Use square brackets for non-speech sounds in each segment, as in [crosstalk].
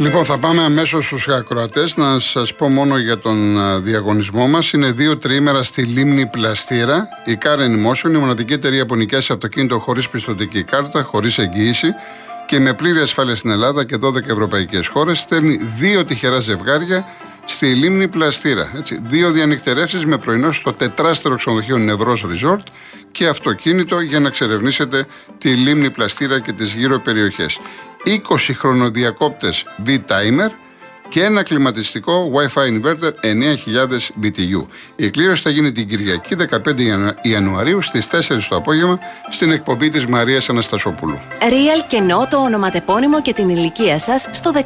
Λοιπόν, θα πάμε αμέσως στους ακροατές. Να σας πω μόνο για τον διαγωνισμό μας. Είναι δύο τριήμερα στη λίμνη Πλαστήρα. Η Car Motion, η μοναδική εταιρεία που νοικιάσει αυτοκίνητο χωρίς πιστοτική κάρτα, χωρίς εγγύηση και με πλήρη ασφάλεια στην Ελλάδα και 12 ευρωπαϊκές χώρες, στέλνει δύο τυχερά ζευγάρια στη λίμνη Πλαστήρα. Έτσι. Δύο διανυκτερεύσεις με πρωινό στο τετράστερο ξενοδοχείο Νευρός Resort και αυτοκίνητο για να εξερευνήσετε τη λίμνη Πλαστήρα και τις γύρω περιοχές. 20 χρονοδιακόπτες V-Timer και ένα κλιματιστικό Wi-Fi inverter 9000 BTU. Η κλήρωση θα γίνει την Κυριακή 15 Ιανουαρίου στις 4 το απόγευμα στην εκπομπή της Μαρίας Αναστασόπουλου. Real κενό το ονοματεπώνυμο και την ηλικία σας στο 19600.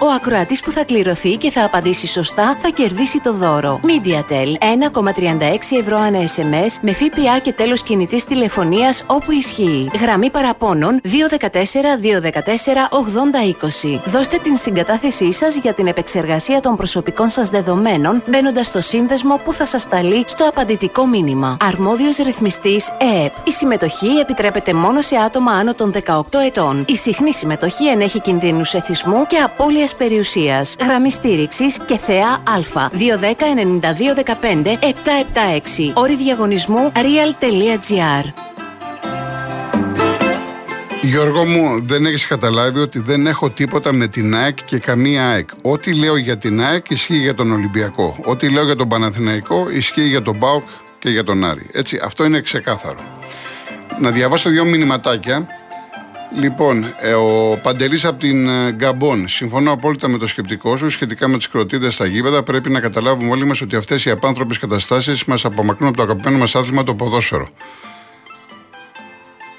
Ο ακροατής που θα κληρωθεί και θα απαντήσει σωστά θα κερδίσει το δώρο. MediaTel 1,36 ευρώ ανά SMS με ΦΠΑ και τέλος κινητής τηλεφωνίας όπου ισχύει. Γραμμή παραπώνων 214 214 8020. Δώστε την συγκατάθεση διάθεσή σας για την επεξεργασία των προσωπικών σας δεδομένων μπαίνοντας στο σύνδεσμο που θα σας σταλεί στο απαντητικό μήνυμα. Αρμόδιος ρυθμιστής ΕΕΠ. Η συμμετοχή επιτρέπεται μόνο σε άτομα άνω των 18 ετών. Η συχνή συμμετοχή ενέχει κινδύνους εθισμού και απώλειας περιουσίας. Γραμμή στήριξης και θεά Α. 210-9215-776. Όρη διαγωνισμού real.gr. Γιώργο μου, δεν έχεις καταλάβει ότι δεν έχω τίποτα με την ΑΕΚ και καμία ΑΕΚ. Ό,τι λέω για την ΑΕΚ ισχύει για τον Ολυμπιακό. Ό,τι λέω για τον Παναθηναϊκό ισχύει για τον ΠΑΟΚ και για τον Άρη. Έτσι, αυτό είναι ξεκάθαρο. Να διαβάσω δύο μηνυματάκια. Λοιπόν, ε, ο Παντελής από την ε, Γκαμπόν. Συμφωνώ απόλυτα με το σκεπτικό σου σχετικά με τις κροτίδες στα γήπεδα. Πρέπει να καταλάβουμε όλοι μας ότι αυτές οι απάνθρωπες καταστάσεις μας απομακρύνουν από το αγαπημένο μας άθλημα το ποδόσφαιρο.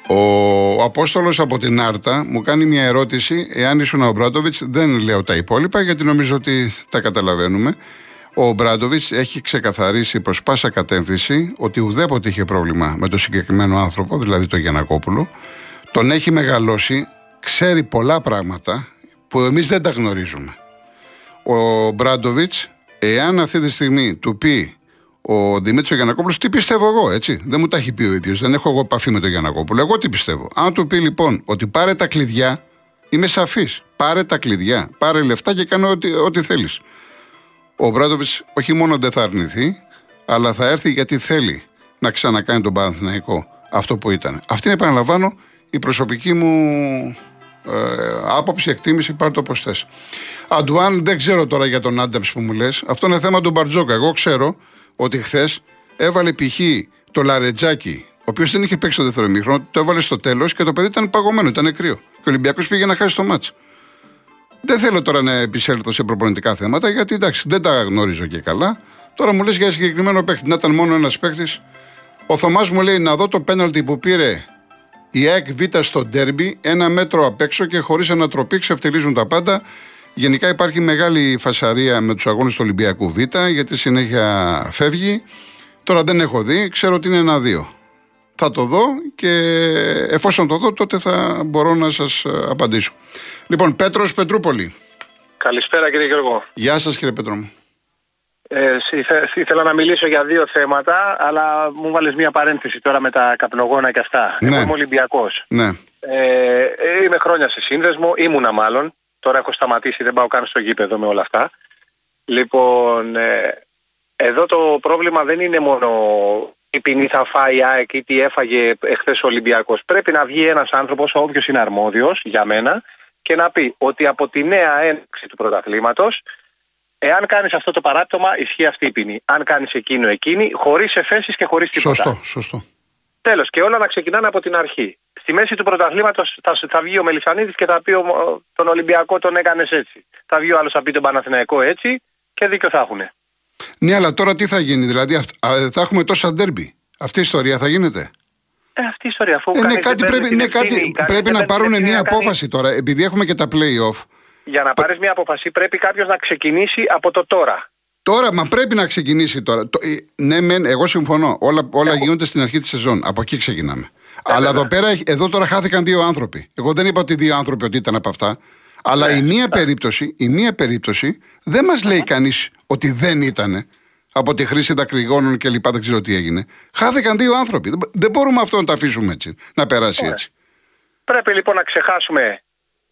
Ο Απόστολος από την Άρτα μου κάνει μια ερώτηση. Εάν ήσουν ο Μπράντοβιτ, δεν λέω τα υπόλοιπα γιατί νομίζω ότι τα καταλαβαίνουμε. Ο Μπράντοβιτ έχει ξεκαθαρίσει προς πάσα κατεύθυνση ότι ουδέποτε είχε πρόβλημα με τον συγκεκριμένο άνθρωπο, δηλαδή τον Γιανακόπουλο. Τον έχει μεγαλώσει, ξέρει πολλά πράγματα που εμείς δεν τα γνωρίζουμε. Ο Μπράντοβιτ, εάν αυτή τη στιγμή του πει ο Δημήτρης Γιανακόπουλος, τι πιστεύω εγώ, έτσι; Δεν μου τα έχει πει ο ίδιος. Δεν έχω εγώ επαφή με τον Γιανακόπουλο. Εγώ τι πιστεύω; Αν του πει λοιπόν ότι πάρε τα κλειδιά, είμαι σαφής. Πάρε τα κλειδιά, πάρε λεφτά και κάνω ό,τι, ό,τι θέλεις. Ο Μπράντοβιτ όχι μόνο δεν θα αρνηθεί, αλλά θα έρθει γιατί θέλει να ξανακάνει τον Παναθηναϊκό αυτό που ήταν. Αυτή είναι, επαναλαμβάνω, η προσωπική μου ε, άποψη, εκτίμηση, πάρε το πώ θες. Αντουάν, δεν ξέρω τώρα για τον Άνταμ που μου λες. Αυτό είναι θέμα του Μπαρτζόκα. Εγώ ξέρω ότι χθες έβαλε π.χ. το Λαρετζάκι, ο οποίος δεν είχε παίξει το δεύτερο μήχρονο, το έβαλε στο τέλος και το παιδί ήταν παγωμένο, ήταν κρύο. Και ο Ολυμπιακός πήγε να χάσει το μάτσο. Δεν θέλω τώρα να επισέλθω σε προπονητικά θέματα, γιατί εντάξει, δεν τα γνωρίζω και καλά. Τώρα μου λες για συγκεκριμένο παίχτη. Να ήταν μόνο ένας παίχτης. Ο Θωμάς μου λέει να δω το πέναλτι που πήρε η ΑΕΚ Β στο ντέρμπι, ένα μέτρο απ' έξω και χωρίς ανατροπή ξεφτυλίζουν τα πάντα. Γενικά υπάρχει μεγάλη φασαρία με τους αγώνες του Ολυμπιακού Β, γιατί συνέχεια φεύγει. Τώρα δεν έχω δει, ξέρω ότι είναι ένα-δύο. Θα το δω και εφόσον το δω, τότε θα μπορώ να σας απαντήσω. Λοιπόν, Πέτρος Πετρούπολη. Καλησπέρα κύριε Γιώργο. Γεια σας κύριε Πέτρο μου. Ε, ήθελα να μιλήσω για δύο θέματα, αλλά μου βάλει μια παρένθεση τώρα με τα καπνογόνα και αυτά. Ναι. Εγώ είμαι Ολυμπιακός. Ναι. Ε, είμαι χρόνια σε σύνδεσμο, ήμουνα μάλλον. Τώρα έχω σταματήσει, δεν πάω καν στο γήπεδο με όλα αυτά. Λοιπόν, ε, εδώ το πρόβλημα δεν είναι μόνο η ποινή θα φάει η ΑΕΚ ή τι έφαγε εχθές ο Ολυμπιακός. Πρέπει να βγει ένας άνθρωπος, όποιος είναι αρμόδιος για μένα, και να πει ότι από τη νέα έναρξη του πρωταθλήματος, εάν κάνεις αυτό το παράπτωμα, ισχύει αυτή η ποινή. Αν κάνεις εκείνο εκείνη, χωρίς εφέσεις και χωρίς τίποτα. Σωστό, σωστό. Τέλος. Και όλα να ξεκινάνε από την αρχή. Στη μέση του πρωταθλήματος θα, θα βγει ο Μελισανίδης και θα πει ο, τον Ολυμπιακό τον έκανες έτσι. Θα βγει ο άλλος θα πει τον Παναθηναϊκό έτσι και δίκιο θα έχουν. Ναι, αλλά τώρα τι θα γίνει, δηλαδή θα έχουμε τόσα ντέρμπι. Αυτή η ιστορία θα γίνεται. Ε, αυτή η ιστορία αφού ε, ναι, κάτι πρέπει, ναι, κάτι, πρέπει να πάρουν μια κάνει... απόφαση τώρα, επειδή έχουμε και τα play-off. Για να πάρεις μια απόφαση πρέπει κάποιος να ξεκινήσει από το τώρα. Τώρα, μα πρέπει να ξεκινήσει τώρα. Το, ε, ναι, μεν, εγώ συμφωνώ. Όλα, όλα γίνονται στην αρχή της σεζόν. Από εκεί ξεκινάμε. Αλλά εδώ πέρα, εδώ τώρα χάθηκαν δύο άνθρωποι. Εγώ δεν είπα ότι δύο άνθρωποι ότι ήταν από αυτά. Αλλά η μία περίπτωση, η μία περίπτωση δεν μας λέει κανείς ότι δεν ήταν από τη χρήση δακρυγόνων και λοιπά, δεν ξέρω τι έγινε. Χάθηκαν δύο άνθρωποι. Δεν μπορούμε αυτό να το αφήσουμε έτσι, να περάσει έτσι. Πρέπει λοιπόν να ξεχάσουμε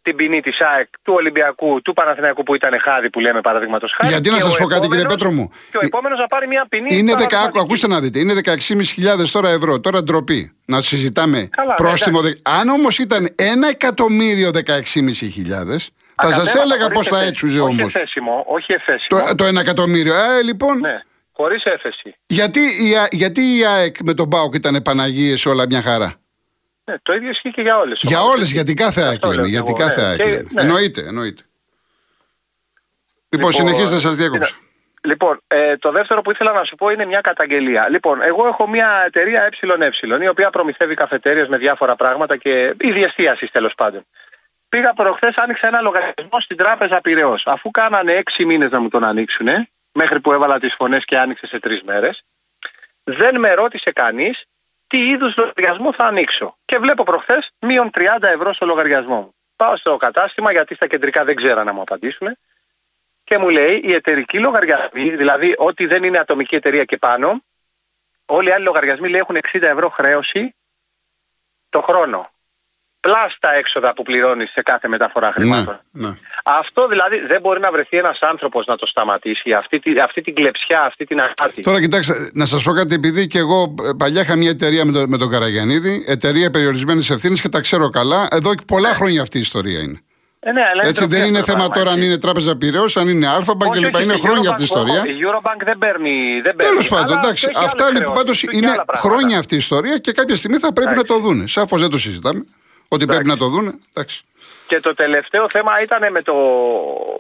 την ποινή της ΑΕΚ, του Ολυμπιακού, του Παναθηναϊκού που ήταν χάδι που λέμε παραδείγματος χάρη. Γιατί να και σας ο πω κάτι, κύριε επόμενος- Πέτρο μου; Και ο επόμενος να πάρει μια ποινή. Είναι δεκα... παραδειγματική. Ακούστε να δείτε, είναι 16.500 τώρα ευρώ. Τώρα ντροπή. Να συζητάμε Καλά, ναι, πρόστιμο. δε- Αν όμως ήταν ένα εκατομμύριο 16.500, θα σας Ακατέρωτα, έλεγα χωρίς πώ θα εφέ- έτσουζε Όχι όμως. εφέσιμο, όχι εφέσιμο. Το, το ένα εκατομμύριο. Ε, λοιπόν, Ναι, χωρίς έφεση. γιατί, η, Α- γιατί η ΑΕΚ με τον Μπάουκ ήταν Παναγίες όλα μια χαρά; Ναι, το ίδιο ισχύει και για όλες. Για όλες, για την κάθε ΑΕΚ Αυτό λέμε. λέω Για κι την εγώ, κάθε ναι. ΑΕΚ Και- λέμε. ναι. Εννοείται, εννοείται. Λοιπόν, συνεχίστε, σας διέκοψα. Λοιπόν, ε, το δεύτερο που ήθελα να σου πω είναι μια καταγγελία. Λοιπόν, εγώ έχω μια εταιρεία ΕΕ, η οποία προμηθεύει καφετέρειες με διάφορα πράγματα και είδη εστίασης τέλος πάντων. Πήγα προχθές, άνοιξα ένα λογαριασμό στην τράπεζα Πυραιός. Αφού κάνανε έξι μήνες να μου τον ανοίξουν, μέχρι που έβαλα τις φωνές και άνοιξε σε τρεις μέρες, δεν με ρώτησε κανείς τι είδους λογαριασμό θα ανοίξω. Και βλέπω προχθές μείον 30 ευρώ στο λογαριασμό μου. Πάω στο κατάστημα, γιατί στα κεντρικά δεν ξέρω να μου απαντήσουν και μου λέει οι εταιρικοί λογαριασμοί, δηλαδή ό,τι δεν είναι ατομική εταιρεία και πάνω, όλοι οι άλλοι λογαριασμοί λέει έχουν 60 ευρώ χρέωση το χρόνο. Πλάς τα έξοδα που πληρώνεις σε κάθε μεταφορά Ναι, χρημάτων. ναι. Αυτό δηλαδή δεν μπορεί να βρεθεί ένας άνθρωπος να το σταματήσει, αυτή, τη- αυτή την κλεψιά, αυτή την αγάπη. Τώρα κοιτάξτε, να σας πω κάτι, επειδή και εγώ ε, παλιά είχα μια εταιρεία με, το, με τον Καραγιανίδη, εταιρεία περιορισμένης ευθύνης και τα ξέρω καλά. Εδώ και πολλά χρόνια αυτή η ιστορία είναι. Ε, ναι, αλλά είναι Έτσι ντροπή δεν είναι αυτό το θέμα πράγμα, τώρα αν έτσι. είναι τράπεζα Πυραιός, αν είναι Αλφαμπανk Όχι, κλπ. όχι, Είναι η χρόνια Eurobank- αυτή η ιστορία. Η Eurobank δεν παίρνει. Δεν παίρνει Τέλος πάντων, αλλά εντάξει. έχει άλλες Αυτά λοιπόν χρεώσεις, πάντως έχει και είναι άλλα πράγματα. χρόνια αυτή η ιστορία και κάποια στιγμή θα πρέπει να το δούνε. Σαφώς δεν το συζητάμε. Ότι πρέπει να το δούνε. Εντάξει. Και το τελευταίο θέμα ήταν με το,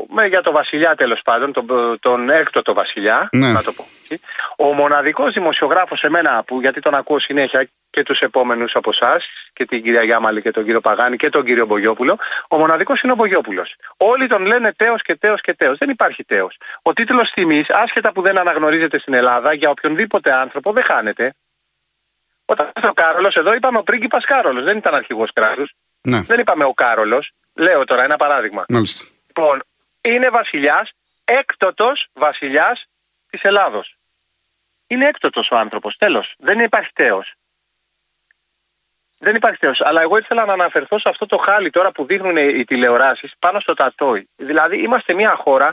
με, για το Βασιλιά τέλος πάντων, τον, τον έκτοτο Βασιλιά, Ναι. να το πω έτσι. Ο μοναδικός δημοσιογράφος εμένα, που, γιατί τον ακούω συνέχεια και τους επόμενους από εσάς, και την κυρία Γιάμαλη και τον κύριο Παγάνη και τον κύριο Μπογιόπουλο, ο μοναδικός είναι ο Μπογιόπουλος. Όλοι τον λένε τέος και τέος και τέος. Δεν υπάρχει τέος. Ο τίτλος τιμής, άσχετα που δεν αναγνωρίζεται στην Ελλάδα, για οποιονδήποτε άνθρωπο δεν χάνεται. Όταν ήρθε ο Κάρολος, εδώ είπαμε ο πρίγκιπας Κάρολος, δεν ήταν αρχηγός κράτους. Ναι, Δεν είπαμε ο Κάρολος. Λέω τώρα ένα παράδειγμα. μάλιστα. Λοιπόν, είναι βασιλιάς, έκτοτος βασιλιάς της Ελλάδος. Είναι έκτοτος ο άνθρωπος. Τέλος. Δεν υπάρχει τέος. Δεν υπάρχει τέος. Αλλά εγώ ήθελα να αναφερθώ σε αυτό το χάλι τώρα που δείχνουν οι τηλεοράσεις πάνω στο τατόι. Δηλαδή, είμαστε μια χώρα,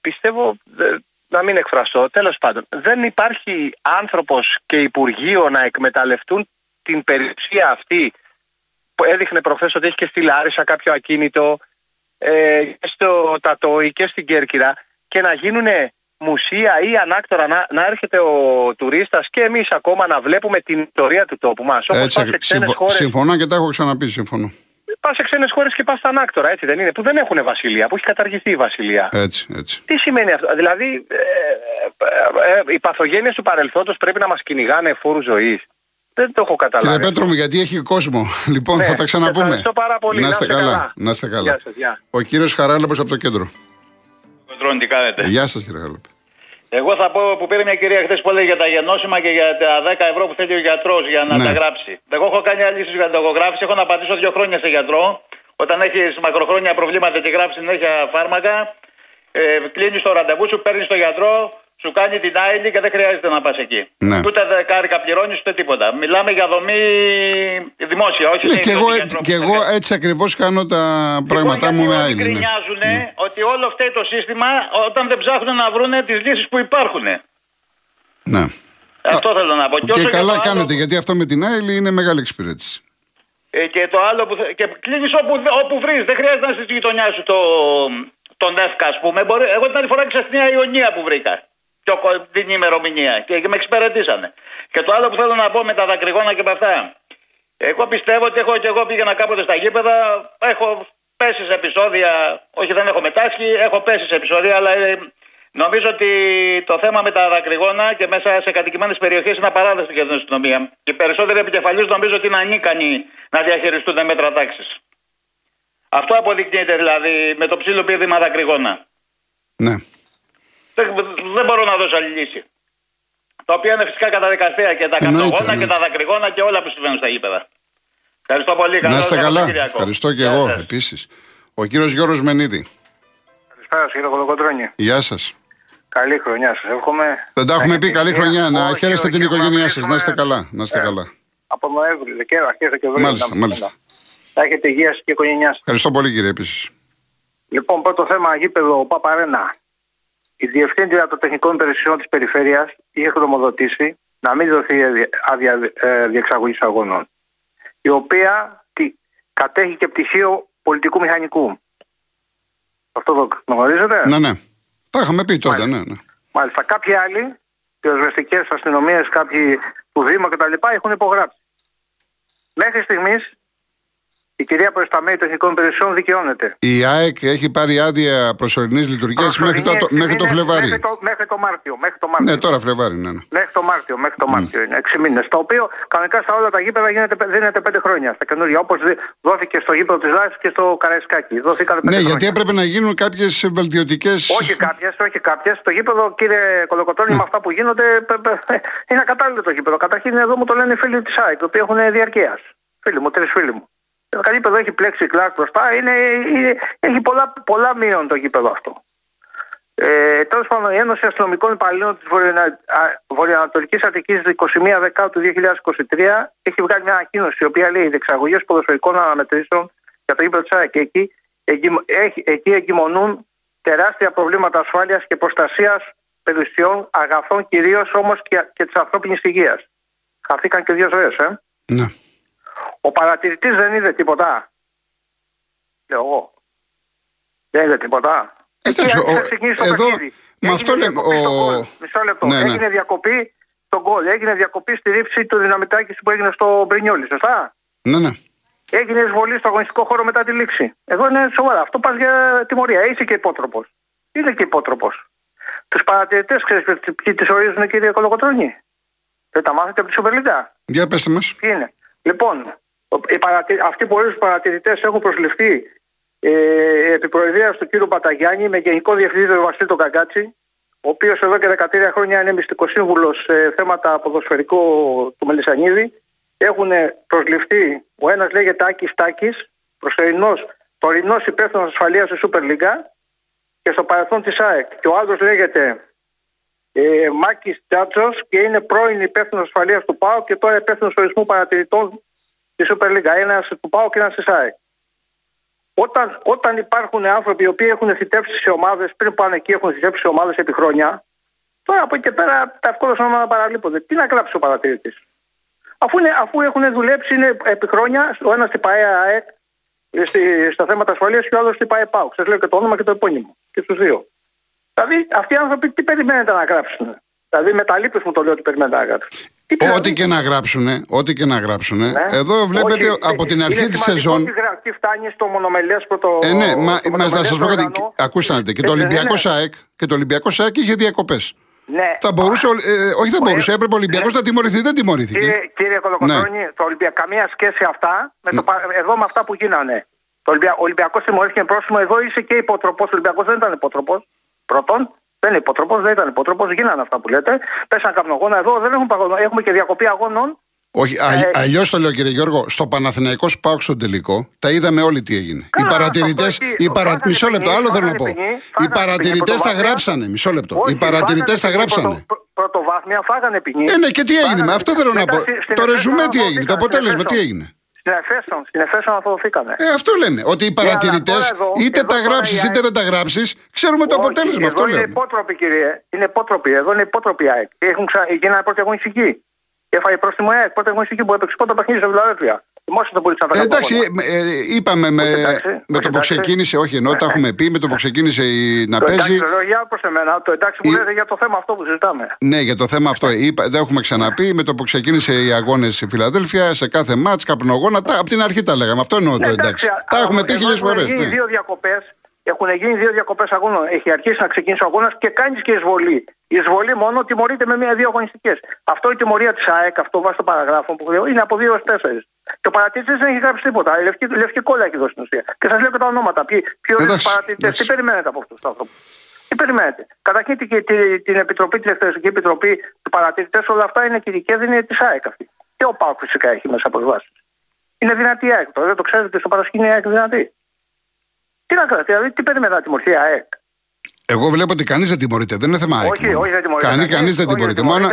πιστεύω, δε- να μην εκφραστώ, τέλος πάντων, δεν υπάρχει άνθρωπος και Υπουργείο να εκμεταλλευτούν την περιουσία αυτή που έδειχνε προχθές ότι έχει και στη Λάρισα κάποιο ακίνητο ε, και στο Τατόι και στην Κέρκυρα και να γίνουν μουσεία ή ανάκτορα να, να έρχεται ο τουρίστας και εμείς ακόμα να βλέπουμε την ιστορία του τόπου μας. Όπως Έτσι, πας σε ξένες συμφω- χώρες, συμφωνώ και τα έχω ξαναπεί. Συμφωνώ. Πας σε ξένες χώρες και πας στα ανάκτορα, έτσι δεν είναι, που δεν έχουν βασιλεία, που έχει καταργηθεί η βασιλεία. Έτσι, έτσι. Τι σημαίνει αυτό, δηλαδή ε, ε, ε, οι παθογένειες του παρελθόντος πρέπει να μας κυνηγάνε φόρους ζωής. Δεν το έχω καταλάβει. Κύριε Πέτρο μου, γιατί έχει κόσμο. [laughs] Λοιπόν, Ναι, θα τα ξαναπούμε. ευχαριστώ πάρα πολύ. Να είστε καλά. Να είστε καλά. Γεια σας, γεια. Ο κύριος Χαράλαμπος από το κέντρο. Πετρώνη, τι κάνετε; Γεια σας, κύριε Χαράλαμπο. Εγώ θα πω που πήρε μια κυρία χθες που έλεγε για τα γενώσιμα και για τα 10 ευρώ που θέλει ο γιατρός για να Ναι. τα γράψει. Εγώ έχω κάνει άλλη λύση για την λογογράφηση. Έχω να πατήσω δύο χρόνια σε γιατρό. Όταν έχεις μακροχρόνια προβλήματα και γράφει συνέχεια φάρμακα, ε, κλείνεις το ραντεβού σου, παίρνεις τον γιατρό, σου κάνει την άειλη και δεν χρειάζεται να πας εκεί. Ναι. Ούτε δεκάρικα πληρώνεις ούτε τίποτα. Μιλάμε για δομή δημόσια, όχι Ναι, σε και ιδιωτικό εγώ, γιατρό που και θα εγώ κάνει. έτσι ακριβώς κάνω τα πράγματά μου Λοιπόν, με γιατί άλλη. όλοι ναι. γκρινιάζουν ότι όλο φταίει το σύστημα όταν δεν ψάχνουν να βρουν τις λύσεις που υπάρχουν. Ναι. Αυτό θέλω να πω. Και όσο για καλά το άλλο- κάνετε, γιατί αυτό με την άλλη είναι μεγάλη εξυπηρέτηση. Ε, και το άλλο που. θε- Και κλείνεις όπου, όπου βρεις. Δεν χρειάζεται να είσαι στη γειτονιά σου το, τον ΕΦΚΑ, ας πούμε. Μπορεί, εγώ την άλλη φορά ήξερα στη Νέα Ιωνία που βρήκα. Πιο, κο- την ημερομηνία. Και, και με εξυπηρετήσανε. Και το άλλο που θέλω να πω με τα δακρυγόνα και με αυτά. Εγώ πιστεύω ότι έχω και εγώ πήγαινα κάποτε στα γήπεδα. Έχω πέσει σε επεισόδια. Όχι, δεν έχω μετάσχει. Έχω πέσει σε επεισόδια, αλλά ε, νομίζω ότι το θέμα με τα δακρυγόνα και μέσα σε κατοικημένες περιοχές είναι απαράδεκτο για την αστυνομία. Και οι περισσότεροι επικεφαλεί νομίζω ότι είναι ανίκανοι να διαχειριστούν μέτρα τάξης. Αυτό αποδεικνύεται δηλαδή με το ψήλο πίδημα δακρυγόνα. Ναι. Δεν, δεν μπορώ να δώσω άλλη λύση. Τα οποία είναι φυσικά καταδικαστέα και τα Εννοείται, κατογόνα και εννοείται. τα δακρυγόνα και όλα που συμβαίνουν στα γήπεδα. Ευχαριστώ πολύ. Να Καλό είστε καλά. Σαββατοκύριακο. Ευχαριστώ και Γεια εγώ σας. επίσης. Ο κύριος Γιώργος Μενίδη. Καλησπέρα σας κύριε Κολοκοντρώνη. Γεια σας. Καλή χρονιά σας. Εύχομαι... Δεν τα έχουμε να πει. έχετε Καλή υγεία. χρονιά. Να Όχι, χαίρεστε όχι, την έχουμε οικογένειά να σας. Να είστε μιλήσουμε, καλά. Να είστε ε, καλά. Από Νοέμβρη, Δεκέμβρη, αρχές Δεκεμβρίου. Μάλιστα, να- μάλιστα. Να έχετε υγεία και οικογένειά σας. Ευχαριστώ πολύ κύριε επίσης. Λοιπόν, πρώτο θέμα, γήπεδο Παπαρένα. Η Διευθύντρια των Τεχνικών Υπηρεσιών της Περιφέρειας είχε γνωμοδοτήσει να μην δοθεί άδεια ε, διεξαγωγής αγώνων. Η οποία τι, κατέχει και πτυχίο πολιτικού μηχανικού. Αυτό το γνωρίζετε; Ναι, ναι. Τα είχαμε πει τότε, ναι, ναι. Μάλιστα. Κάποιοι άλλοι, πυροσβεστικές αστυνομίες, κάποιοι του Δήμου κτλ. έχουν υπογράψει. Μέχρι στιγμής η κυρία Προσταμένη Τεχνικών Υπηρεσιών δικαιώνεται. Η ΑΕΚ έχει πάρει άδεια προσωρινής λειτουργίας μέχρι, το, μέχρι το Φλεβάρι. Μέχρι το, μέχρι το Μάρτιο. Μέχρι το Μάρτιο. Ναι, τώρα Φλεβάρι, ναι. ναι. Μέχρι το Μάρτιο, μέχρι το Μάρτιο είναι. 6 μήνες. Το οποίο κανονικά στα όλα τα γήπεδα γίνεται, δίνεται 5 χρόνια. Στα καινούργια. Όπως δόθηκε στο γήπεδο της Λάση και στο Καραϊσκάκι. Δόθηκαν 5 ναι, χρόνια. γιατί έπρεπε να γίνουν κάποιες βελτιωτικέ. Όχι κάποιες, όχι κάποιες. Το γήπεδο, κύριε Κολοκοτώνη, με αυτά που γίνονται είναι ακατάλληλο το γήπεδο. Καταρχήν εδώ μου το λένε οι φίλοι της ΑΕΚ, οι οποίοι έχουν διαρκείας. Φίλοι μου, τρεις φίλοι μου. Το γήπεδο έχει πλέξει κλάρ μπροστά, είναι, είναι, έχει πολλά, πολλά μείον το γήπεδο αυτό. Ε, Τέλος πάντων, η Ένωση Αστυνομικών Υπαλλήλων της Βορειοανατολικής Αττικής 21 Δεκάτου 2023 έχει βγάλει μια ανακοίνωση η οποία λέει Δεξαγωγέ ποδοσφαιρικών αναμετρήσεων για το γήπεδο της ΑΕΚ. Εκεί, εκεί εγκυμονούν τεράστια προβλήματα ασφάλειας και προστασίας περιουσιών, αγαθών, κυρίως όμως και, και της ανθρώπινης υγείας. Χαθήκαν και δύο ζωές, ε. Ναι. Ο παρατηρητής δεν είδε τίποτα. Λέω εγώ. Δεν είδε τίποτα. Εντάξει, ο, εδώ, με αυτό λέμε. Ο... Μισό λεπτό. Ναι, ναι. Έγινε διακοπή στον γκολ. Έγινε διακοπή στη ρήψη του δυναμητάκη που έγινε στο Μπρινιόλι. Σωστά; Ναι, ναι. Έγινε εισβολή στο αγωνιστικό χώρο μετά τη λήξη. Εδώ είναι σοβαρά. Αυτό πας για τιμωρία. Είσαι και υπότροπος. Είναι και υπότροπος. Τους παρατηρητές, ξέρεις ποιοι τις ορίζουν, κύριε Κολοκοτρόνη. Δεν τα μάθετε από τη Σουπερλίγκα. Για πετε μας. Ποιοι είναι; Λοιπόν, αυτοί που ορίζουν παρατηρητές έχουν προσληφθεί ε, επί προεδρίας του κ. Παταγιάννη με γενικό διευθυντή του Βασίλη τον Καγκάτσι, ο οποίος εδώ και 13 χρόνια είναι μυστικός σύμβουλος σε θέματα ποδοσφαιρικού του Μελισανίδη. Έχουν προσληφθεί, ο ένας λέγεται Άκης Τάκης, προσωρινός τωρινός υπεύθυνος ασφαλείας στη Σούπερ Λίγκα και στο παρελθόν της ΑΕΚ. Και ο άλλος λέγεται ε, Μάκης Τσάτσο και είναι πρώην υπεύθυνος ασφαλείας του ΠΑΟ και τώρα υπεύθυνος ορισμού παρατηρητών τη Super League. Ένα του ΠΑΟ και ένα τη ΑΕΚ. Όταν, όταν υπάρχουν άνθρωποι οι οποίοι έχουν θητεύσει σε ομάδες, πριν πάνε εκεί έχουν θητεύσει σε ομάδες επί χρόνια, τώρα από εκεί και πέρα τα εύκολα να παραλείπονται. Τι να γράψει ο παρατηρητής; Αφού, αφού έχουν δουλέψει είναι επί χρόνια, ο ένας στην ΠαΕ ΑΕΚ στα θέματα ασφαλείας και ο άλλος στην ΠαΕ ΠΑΟ. Σας λέω και το όνομα και το επώνυμο. Και στους δύο. Δηλαδή αυτοί οι άνθρωποι τι περιμένετε να γράψουν; Δηλαδή με τα λύπη μου το λέω ότι περιμένετε να γράψουν. Ό,τι και να γράψουν, ό,τι και να γράψουν. Ναι. Εδώ βλέπετε Όχι, από την αρχή της σεζόν. Τι φτάνει στο μονομελές πρωτο. Ε, ναι, μα, μα να σας πω κάτι. Ακούστε να Και το Ολυμπιακός ΣΑΕΚ και το Ολυμπιακός ΣΑΕΚ είχε διακοπές. Ναι. Θα μπορούσε, ε, όχι δεν μπορούσε, έπρεπε ο Ολυμπιακός ναι. να τιμωρηθεί, δεν τιμωρήθηκε. Κύριε, κύριε Κολοκοτρόνη, ναι. το Ολυμπιακό, καμία σχέση αυτά με το, ναι. εδώ με αυτά που γίνανε. Το Ολυμπιακός τιμωρήθηκε πρόσωπο, εδώ είσαι και υποτροπός. Ο Ολυμπιακός δεν ήταν υποτροπός. Πρώτον. Δεν είναι υποτροπός, δεν ήταν υποτροπός, γίνανε αυτά που λέτε. Πέσαν καπνογόνα εδώ, δεν έχουμε παγωνό. Έχουμε και διακοπή αγώνων. Όχι, ε, αλλιώς το λέω κύριε Γιώργο. Στο Παναθηναϊκό Σπάουξ στον τελικό τα είδαμε όλοι τι έγινε. Καλά, οι παρατηρητέ. Οι παρα... Μισό λεπτό, άλλο θέλω να πω. Οι παρατηρητές τα γράψανε. Μισό λεπτό. Οι παρατηρητές τα γράψανε. Πρωτοβάθμια φάγανε ποινή. Ε, ναι, και τι έγινε. Αυτό θέλω να πω. Το ρεζουμέ τι έγινε. Το αποτέλεσμα τι έγινε; Στην Εφέσον, στην Εφέσον αποδοθήκανε. Ε, αυτό λέμε. Ότι οι παρατηρητές, είτε τα γράψεις είτε δεν τα γράψεις, ξέρουμε το αποτέλεσμα. Αυτό λέμε. Είναι υπότροποι, κύριε. Είναι υπότροποι. Εδώ είναι υπότροποι ΑΕΚ. Έχουν ξα... Γίνανε πρώτη αγωνιστική. Έφαγε πρόστιμο ΑΕΚ. Πρώτη αγωνιστική που έπαιξε πρώτο παιχνίδι στο Φιλαδέλφια. Ε, εντάξει, ε, είπαμε με, εντάξει, με το που ξεκίνησε, όχι ενώ τα έχουμε πει, με το που ξεκίνησε η, να το παίζει. Εντάξει, για προς εμένα, το εντάξει μου λέτε για το θέμα αυτό που συζητάμε. Ναι, για το θέμα αυτό. Είπα, δεν έχουμε ξαναπεί, με το που ξεκίνησε οι αγώνες στη Φιλαδέλφια, σε κάθε μάτς, καπνογόνα, τα, από την αρχή τα λέγαμε. Αυτό εννοώ το ναι, εντάξει. Τα έχουμε πει χίλιες φορέ. Έχουν γίνει ναι. δύο διακοπές. Έχουν γίνει δύο διακοπές αγώνων. Έχει αρχίσει να ξεκινήσει ο αγώνας και κάνεις και εισβολή. Η εισβολή μόνο τιμωρείται με μία-δύο αγωνιστικές. Αυτό η τιμωρία της ΑΕΚ, αυτό βάσει των παραγράφων που λέω, είναι από 2 έως 4. Και ο παρατηρητή δεν έχει γράψει τίποτα. Η λευκή, λευκή κόλλα έχει δώσει στην ουσία. Και σας λέω και τα ονόματα. Ποιοι είναι οι παρατηρητές, τι περιμένετε από αυτούς τους άνθρωπου. Τι περιμένετε; Καταρχήν την, την, την Επιτροπή, την Εκτελεστική Επιτροπή, του παρατηρητές, όλα αυτά είναι και είναι της ΑΕΚ αυτή. Και ο ΠΑΟΚ φυσικά έχει μέσα από βάσει. Είναι δυνατή η ΑΕΚ. δεν το ξέρετε στο παρασκήνιο η ΑΕΚ δυνατή. Τι να κάνετε, δηλαδή τι περιμένετε να τιμωρηθεί η ΑΕΚ; Εγώ βλέπω ότι κανείς δεν τιμωρείται. Δεν είναι θέμα ΑΕΚ. Όχι, όχι, δεν τιμωρείται. Κανεί, κανείς δεν τιμωρείται. Μόνο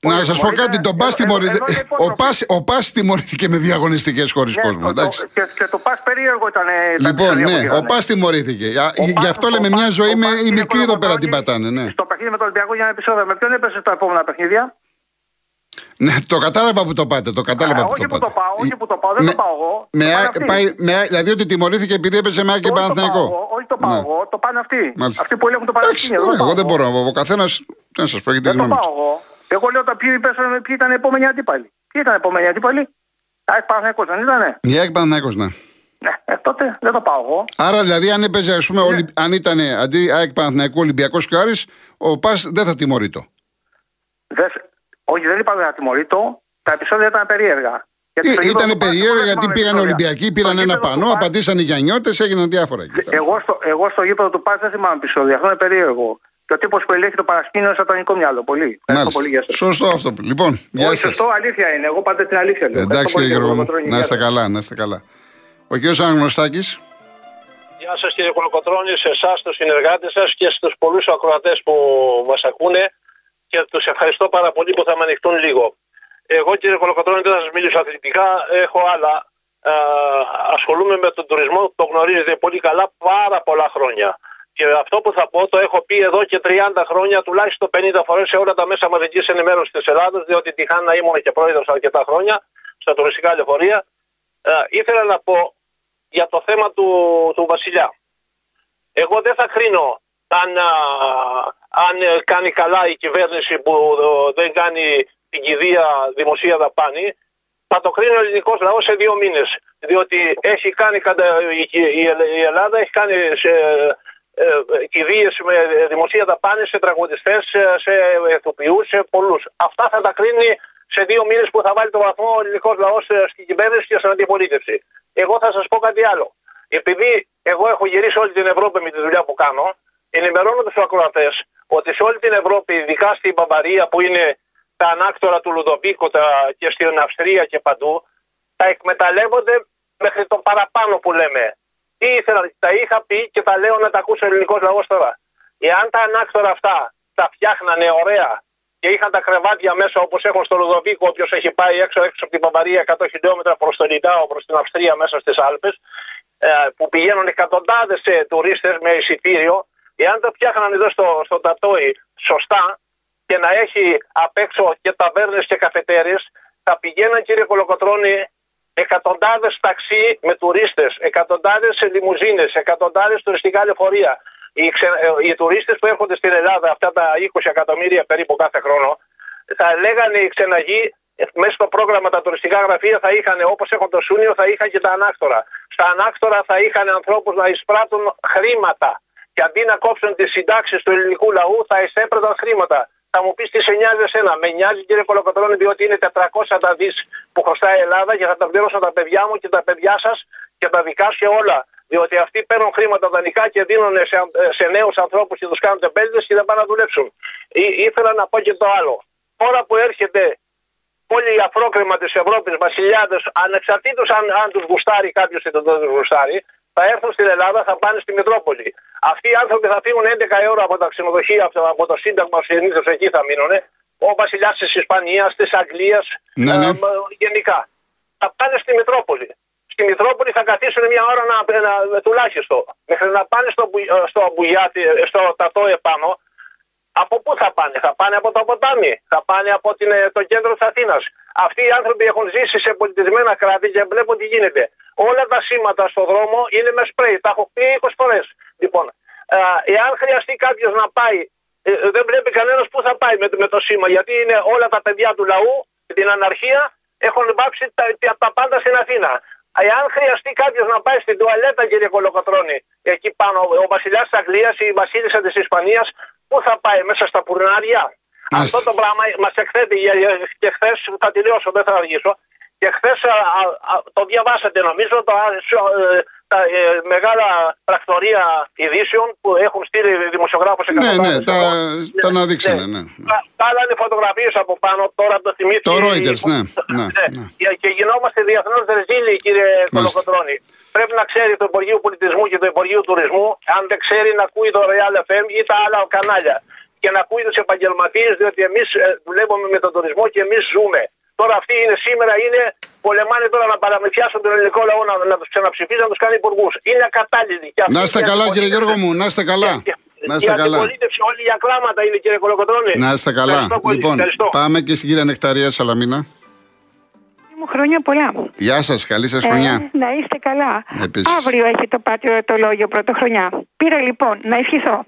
Να σας πω κάτι, τον Πας τιμωρήθηκε. Ο Πας, ο Πας τιμωρήθηκε με διαγωνιστικές χωρί Ναι, κόσμο. το- εντάξει. και, και το πας περίεργο ήταν. ε, τα Λοιπόν, επεισόδια που ναι, πήγανε. ο Πας τιμωρήθηκε. Α, Ο Γι' Πας- αυτό ο λέμε Πας- μια ζωή ο με Πας η είναι μικρή εδώ πέρα την κολοκοτρώνη. πατάνε. Ναι. Στο παιχνίδι με τον Ολυμπιακό για ένα επεισόδιο. Με ποιον έπεσε στα επόμενα παιχνίδια; ναι, το κατάλαβα που το πάτε. Το κατάλαβα Α, που όχι το που πάτε. το πάω, όχι που το πάω, δεν Με- το πάω εγώ. με Το πάνε Α- αυτοί. πάει- με Α- δηλαδή ότι τιμωρήθηκε επειδή έπαιζε με Άκη Όχι το πάω Παναθηναϊκό. εγώ, Όχι το πάω Ναι. εγώ, το πάνε αυτοί. Μάλιστα. Αυτοί που ελέγχουν το Εντάξει, Πανεπιστήμιο. ωραία, το εγώ πάω δεν μπορώ να πω. Ο καθένα. Τι να σας πω, γιατί Δεν το γνώμη. πάω εγώ. Εγώ λέω τα ποιοι, πέσανε, ποιοι ήταν οι επόμενοι αντίπαλοι. Ποιοι ήταν οι επόμενοι αντίπαλοι; ΑΕΚ Παναθηναϊκός δεν ήτανε; Η Άκη Παναθηναϊκός, ναι. Ναι, ε, τότε δεν το πάω εγώ. Άρα δηλαδή αν έπαιζε, ας Ναι. πούμε, Ολυ- αν ήταν αντί ΑΕΚ Παναθηναϊκού Ολυμπιακός και ο Άρης, ο Πας δεν θα τιμωρεί το. Δεν, όχι, δεν είπα να τιμωρεί το. Τα επεισόδια ήταν περίεργα. Γιατί στο γήπεδο Ήταν του Πάου περίεργο δεν γιατί θυμάμαι πήγαν επεισόδια. Ολυμπιακοί, Στο πήραν ένα γήπεδο του πανό, Πάου- απαντήσαν οι Γιαννιώτε, έγιναν διάφορα. εκεί. Εγώ στο, εγώ στο γήπεδο του Πάτσα δεν θυμάμαι επεισόδια. Αυτό είναι περίεργο. Και ο τύπος που ελέγχει το παρασκήνιο είναι σατανικό μυαλό. Πολύ. Ευχαριστώ πολύ για Μάλιστα. αυτό. Σωστό αυτό. Λοιπόν, γεια Όχι, σας. σωστό, αλήθεια είναι. Εγώ πάντα την αλήθεια λέω. Εντάξει Ευχαριστώ πολύ κύριε για το Γιώργο μου. Κολοκοτρώνη. Να είστε Γεια σας. καλά, να είστε καλά. Ο κύριος Αναγνωστάκης. Γεια σας κύριε Κολοκοτρώνη, σε εσάς, τους συνεργάτες σας και στους πολλούς ακροατές που μας ακούνε και τους ευχαριστώ πάρα πολύ που θα με ανοιχτούν λίγο. Εγώ κύριε Κολοκοτρώνη δεν θα σας μιλήσω αθλητικά, έχω άλλα. Α, ασχολούμαι με τον τουρισμό, το γνωρίζετε πολύ καλά πάρα πολλά χρόνια. Και αυτό που θα πω το έχω πει εδώ και 30 χρόνια, τουλάχιστον 50 φορές σε όλα τα μέσα μαζικής ενημέρωσης της Ελλάδα, διότι τυχάν να ήμουν και πρόεδρος αρκετά χρόνια στα τουριστικά λεωφορεία. Α, ήθελα να πω για το θέμα του, του Βασιλιά. Εγώ δεν θα κρίνω αν, α, αν ε, κάνει καλά η κυβέρνηση που ε, δεν κάνει την κηδεία δημοσία δαπάνη. Θα το κρίνει ο ελληνικός λαός σε δύο μήνες. Διότι έχει κάνει, κατα- η, η, η Ελλάδα έχει κάνει σε, ε, κηδείες με δημοσία δαπάνη σε τραγουδιστές, σε, σε ηθοποιούς, σε πολλούς. Αυτά θα τα κρίνει σε δύο μήνες που θα βάλει το βαθμό ο ελληνικός λαός στην κυβέρνηση και στην αντιπολίτευση. Εγώ θα σας πω κάτι άλλο. Επειδή εγώ έχω γυρίσει όλη την Ευρώπη με τη δουλειά που κάνω, ενημερώνω του ακροατές ότι σε όλη την Ευρώπη, ειδικά στην Μπαμπαρία που είναι τα ανάκτορα του Λουδοβίκο τα- και στην Αυστρία και παντού, τα εκμεταλλεύονται μέχρι το παραπάνω που λέμε. Τι ήθελα, τα είχα πει και τα λέω να τα ακούσει ο ελληνικός λαός τώρα. Εάν τα ανάκτορα αυτά τα φτιάχνανε ωραία και είχαν τα κρεβάτια μέσα όπως έχουν στο Λουδοβίκο, όποιος έχει πάει έξω, έξω από την Παπαρία 100 χιλιόμετρα προς το Λιτάο, προς την Αυστρία μέσα στις Άλπες, που πηγαίνουν εκατοντάδες τουρίστες με εισιτήριο, εάν τα φτιάχναν εδώ στο, στο Τατόι σωστά και να έχει απ' έξω και ταβέρνες και καφετέρειες, θα πηγαίναν κύριε Κολοκοτρώνη εκατοντάδες ταξί με τουρίστες, εκατοντάδες λιμουζίνες, εκατοντάδες τουριστικά λεωφορεία. Οι, ξε... ε, οι τουρίστες που έρχονται στην Ελλάδα, αυτά τα 20 εκατομμύρια περίπου κάθε χρόνο, θα λέγανε οι ξεναγοί ε, μέσα στο πρόγραμμα τα τουριστικά γραφεία θα είχαν όπως έχουν το Σούνιο, θα είχαν και τα ανάκτορα. Στα ανάκτορα θα είχαν ανθρώπους να εισπράττουν χρήματα. Και αντί να κόψουν τις συντάξεις του ελληνικού λαού, θα εισέπρεπταν χρήματα. Θα μου πεις τι σε νοιάζει εσένα. Με νοιάζει κύριε Κολοκοτρώνη, διότι είναι 400 τα δις που χρωστάει η Ελλάδα και θα τα πληρώσω τα παιδιά μου και τα παιδιά σας και τα δικά σου και όλα. Διότι αυτοί παίρνουν χρήματα δανεικά και δίνουν σε, σε νέους ανθρώπους και τους κάνουν τεμπέλτες και δεν πάνε να δουλέψουν. Ή, ήθελα να πω και το άλλο. Τώρα που έρχεται όλη η αφρόκρεμα της Ευρώπης, βασιλιάδες, ανεξαρτήτως αν, αν τους γουστάρει κάποιος ή δεν τους γουστάρει, θα έρθουν στην Ελλάδα, θα πάνε στη Μητρόπολη. Αυτοί οι άνθρωποι θα φύγουν 11 ώρα από τα ξενοδοχεία, από το, από το Σύνταγμα, συνήθω εκεί θα μείνουν. Ο βασιλιάς της Ισπανίας, της Αγγλίας, Ναι, ναι. ε, γενικά. Θα πάνε στη Μητρόπολη. Στη Μητρόπολη θα καθίσουν μια ώρα να, να, τουλάχιστον. Μέχρι να πάνε στο, Μπου- στο, Μπουγιάτι, στο Τατό επάνω, από πού θα πάνε, θα πάνε από το ποτάμι, θα πάνε από την, ε, το κέντρο της Αθήνας. Αυτοί οι άνθρωποι έχουν ζήσει σε πολιτισμένα κράτη και βλέπουν τι γίνεται. Όλα τα σήματα στο δρόμο είναι με σπρέι. Τα έχω πει 20 φορές. Λοιπόν, α, εάν χρειαστεί κάποιος να πάει, ε, δεν βλέπει κανένας πού θα πάει με, με το σήμα. Γιατί είναι όλα τα παιδιά του λαού, την αναρχία, έχουν βάψει τα, τα, τα πάντα στην Αθήνα. Εάν χρειαστεί κάποιος να πάει στην τουαλέτα, κύριε Κολοκοτρώνη, εκεί πάνω, ο βασιλιάς της Αγγλίας ή η βασίλισσα της Ισπανίας, πού θα πάει μέσα στα πουρνάρια; Μάλιστα. Αυτό το πράγμα μας εκθέτει για- για- και χθες, θα τελειώσω, δεν θα αργήσω. Και χθες το διαβάσατε νομίζω το, ε, τα ε, μεγάλα πρακτορία ειδήσεων που έχουν στείλει δημοσιογράφους Ναι, ναι, τα, τα αναδείξανε, ναι. ναι. Βάλανε φωτογραφίες από πάνω, τώρα το θυμήθηκε. Το Reuters, ναι, ναι, ναι. Και- Και γινόμαστε διεθνώς ρεζίλοι, κύριε Κολοκοτρώνη. Πρέπει να ξέρει το Υπουργείο Πολιτισμού και το Υπουργείο Τουρισμού, αν δεν ξέρει να ακούει το Real FM ή τα άλλα κανάλια. και να ακούει τους επαγγελματίες, διότι εμείς δουλεύουμε με τον τουρισμό και εμείς ζούμε. Τώρα αυτοί είναι σήμερα, είναι, πολεμάνε τώρα να παραμυθιάσουν τον ελληνικό λαό, να, να τους ξαναψηφίσουν, να τους κάνει υπουργούς. Είναι ακατάλληλοι. Και Να είστε καλά, κύριε Γιώργο μου, να είστε καλά. Και, Να η είστε καλά. αντιπολίτευση όλοι για κλάματα είναι κύριε Κολοκοτρώνη. Να είστε καλά. Ευχαριστώ πολύ. Λοιπόν, Ευχαριστώ. πάμε και στην κυρία Νεκταρία Σαλαμίνα. Μου χρόνια πολλά. Γεια σας, καλή σας χρονιά. Ε, να είστε καλά. Επίσης. Αύριο έχει το πάτριο το λόγιο πρωτοχρονιά. Πήρα λοιπόν να ευχηθώ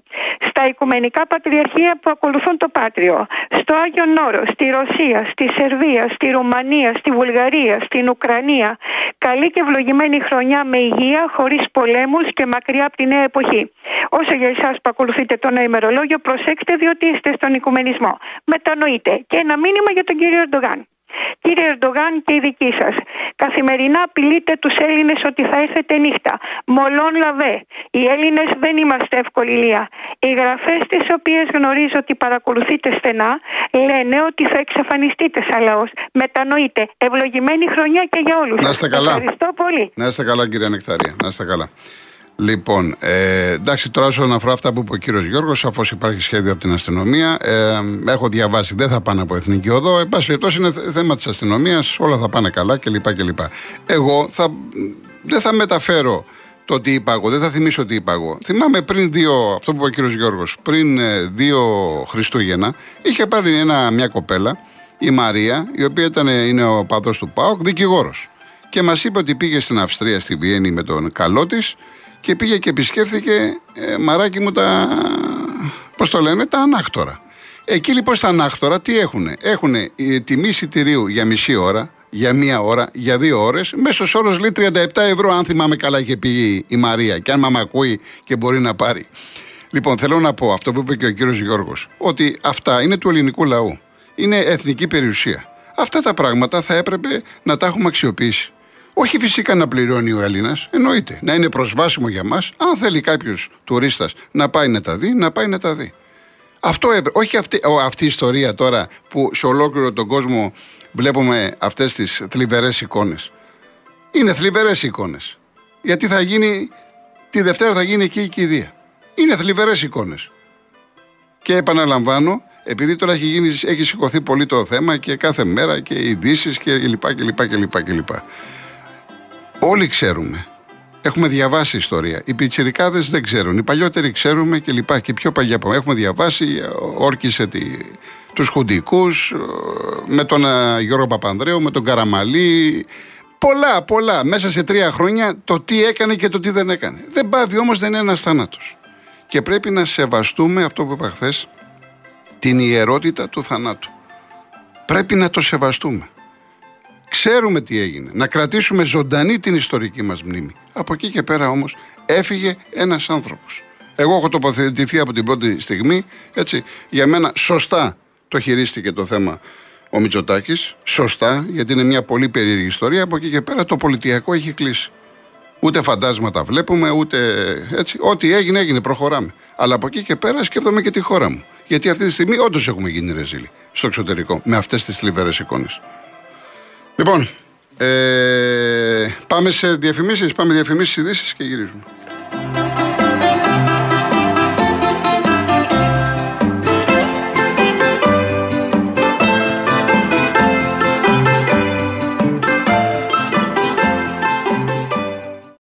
στα οικουμενικά πατριαρχεία που ακολουθούν το πάτριο, στο Άγιο Νόρο, στη Ρωσία, στη Σερβία, στη Ρουμανία, στη Βουλγαρία, στην Ουκρανία. Καλή και ευλογημένη χρονιά με υγεία, χωρίς πολέμους και μακριά από τη νέα εποχή. Όσο για εσάς που ακολουθείτε το νέο ημερολόγιο, προσέξτε διότι είστε στον οικουμενισμό. Μετανοείτε. Και ένα μήνυμα για τον κύριο Ερντογάν. Κύριε Ερντογάν και οι δικοί σας, καθημερινά απειλείτε τους Έλληνες ότι θα έρθετε νύχτα. Μολόν λαβέ. Οι Έλληνες δεν είμαστε εύκολη λία. Οι γραφές τις οποίες γνωρίζω ότι παρακολουθείτε στενά λένε ότι θα εξαφανιστείτε σαν λαός. Μετανοείτε. Ευλογημένη χρονιά και για όλους. Να είστε καλά. Ευχαριστώ πολύ. Να είστε καλά, κυρία Νεκταρία. Να είστε καλά. Λοιπόν, ε, εντάξει, τώρα όσον αφορά αυτά που είπε ο κύριος Γιώργος, σαφώς υπάρχει σχέδιο από την αστυνομία. Ε, έχω διαβάσει, δεν θα πάνε από εθνική οδό. Εν πάση περιπτώσει, είναι θε- θέμα της αστυνομίας, όλα θα πάνε καλά κλπ. κλπ. Εγώ θα, δεν θα μεταφέρω το τι είπα εγώ, δεν θα θυμίσω τι είπα εγώ. Θυμάμαι πριν δύο, αυτό που είπε ο κύριος Γιώργος, πριν ε, δύο Χριστούγεννα, είχε πάρει ένα, μια κοπέλα, η Μαρία, η οποία ήταν, είναι ο παδό του ΠΑΟΚ, δικηγόρος. Και μας είπε ότι πήγε στην Αυστρία, στη Βιέννη με τον καλό της και πήγε και επισκέφθηκε ε, μαράκι μου τα. Πώς το λένε, τα ανάκτορα. Εκεί λοιπόν στα ανάκτορα τι έχουν. Έχουν τιμή εισιτηρίου για μισή ώρα, για μία ώρα, για δύο ώρες. Μέσος όρος λέει 37 ευρώ, αν θυμάμαι καλά, είχε πει η Μαρία. Και αν μ' ακούει και μπορεί να πάρει. Λοιπόν, θέλω να πω αυτό που είπε και ο κύριος Γιώργος, ότι αυτά είναι του ελληνικού λαού. Είναι εθνική περιουσία. Αυτά τα πράγματα θα έπρεπε να τα έχουμε αξιοποιήσει. Όχι φυσικά να πληρώνει ο Έλληνας, εννοείται. Να είναι προσβάσιμο για μας. Αν θέλει κάποιος τουρίστας να πάει να τα δει, να πάει να τα δει. Αυτό έπρεπε. Όχι αυτή, ο- αυτή η ιστορία τώρα που σε ολόκληρο τον κόσμο βλέπουμε αυτές τις θλιβερές εικόνες. Είναι θλιβερές εικόνες. Γιατί θα γίνει. Τη Δευτέρα θα γίνει εκεί η κηδεία. Είναι θλιβερές εικόνες. Και επαναλαμβάνω, επειδή τώρα έχει, γίνει, έχει σηκωθεί πολύ το θέμα και κάθε μέρα και ειδήσεις και λοιπά και λοιπά και λοιπά και λοιπά. Όλοι ξέρουμε. Έχουμε διαβάσει ιστορία. Οι πιτσιρικάδες δεν ξέρουν. Οι παλιότεροι ξέρουμε και λοιπά. Και πιο παλιά από Έχουμε διαβάσει, ε, όρκησε τη, τους χουντικούς, ε, με τον ε, Γιώργο Παπανδρέου, με τον Καραμαλή. Πολλά, πολλά. Μέσα σε τρία χρόνια το τι έκανε και το τι δεν έκανε. Δεν πάβει όμως, δεν είναι ένας θάνατος. Και πρέπει να σεβαστούμε αυτό που είπα χθες, την ιερότητα του θανάτου. Πρέπει να το σεβαστούμε. Ξέρουμε τι έγινε. Να κρατήσουμε ζωντανή την ιστορική μας μνήμη. Από εκεί και πέρα όμως έφυγε ένας άνθρωπος. Εγώ έχω τοποθετηθεί από την πρώτη στιγμή, έτσι, για μένα σωστά το χειρίστηκε το θέμα ο Μητσοτάκης. Σωστά, γιατί είναι μια πολύ περίεργη ιστορία. Από εκεί και πέρα το πολιτιακό έχει κλείσει. Ούτε φαντάσματα βλέπουμε, ούτε έτσι. Ό,τι έγινε, έγινε, προχωράμε. Αλλά από εκεί και πέρα σκέφτομαι και τη χώρα μου. Γιατί αυτή τη στιγμή όντως έχουμε γίνει ρεζίλοι στο εξωτερικό με αυτές τις θλιβερές εικόνες. Λοιπόν, ε, πάμε σε διαφημίσεις. Πάμε διαφημίσεις, ειδήσεις και γυρίζουμε.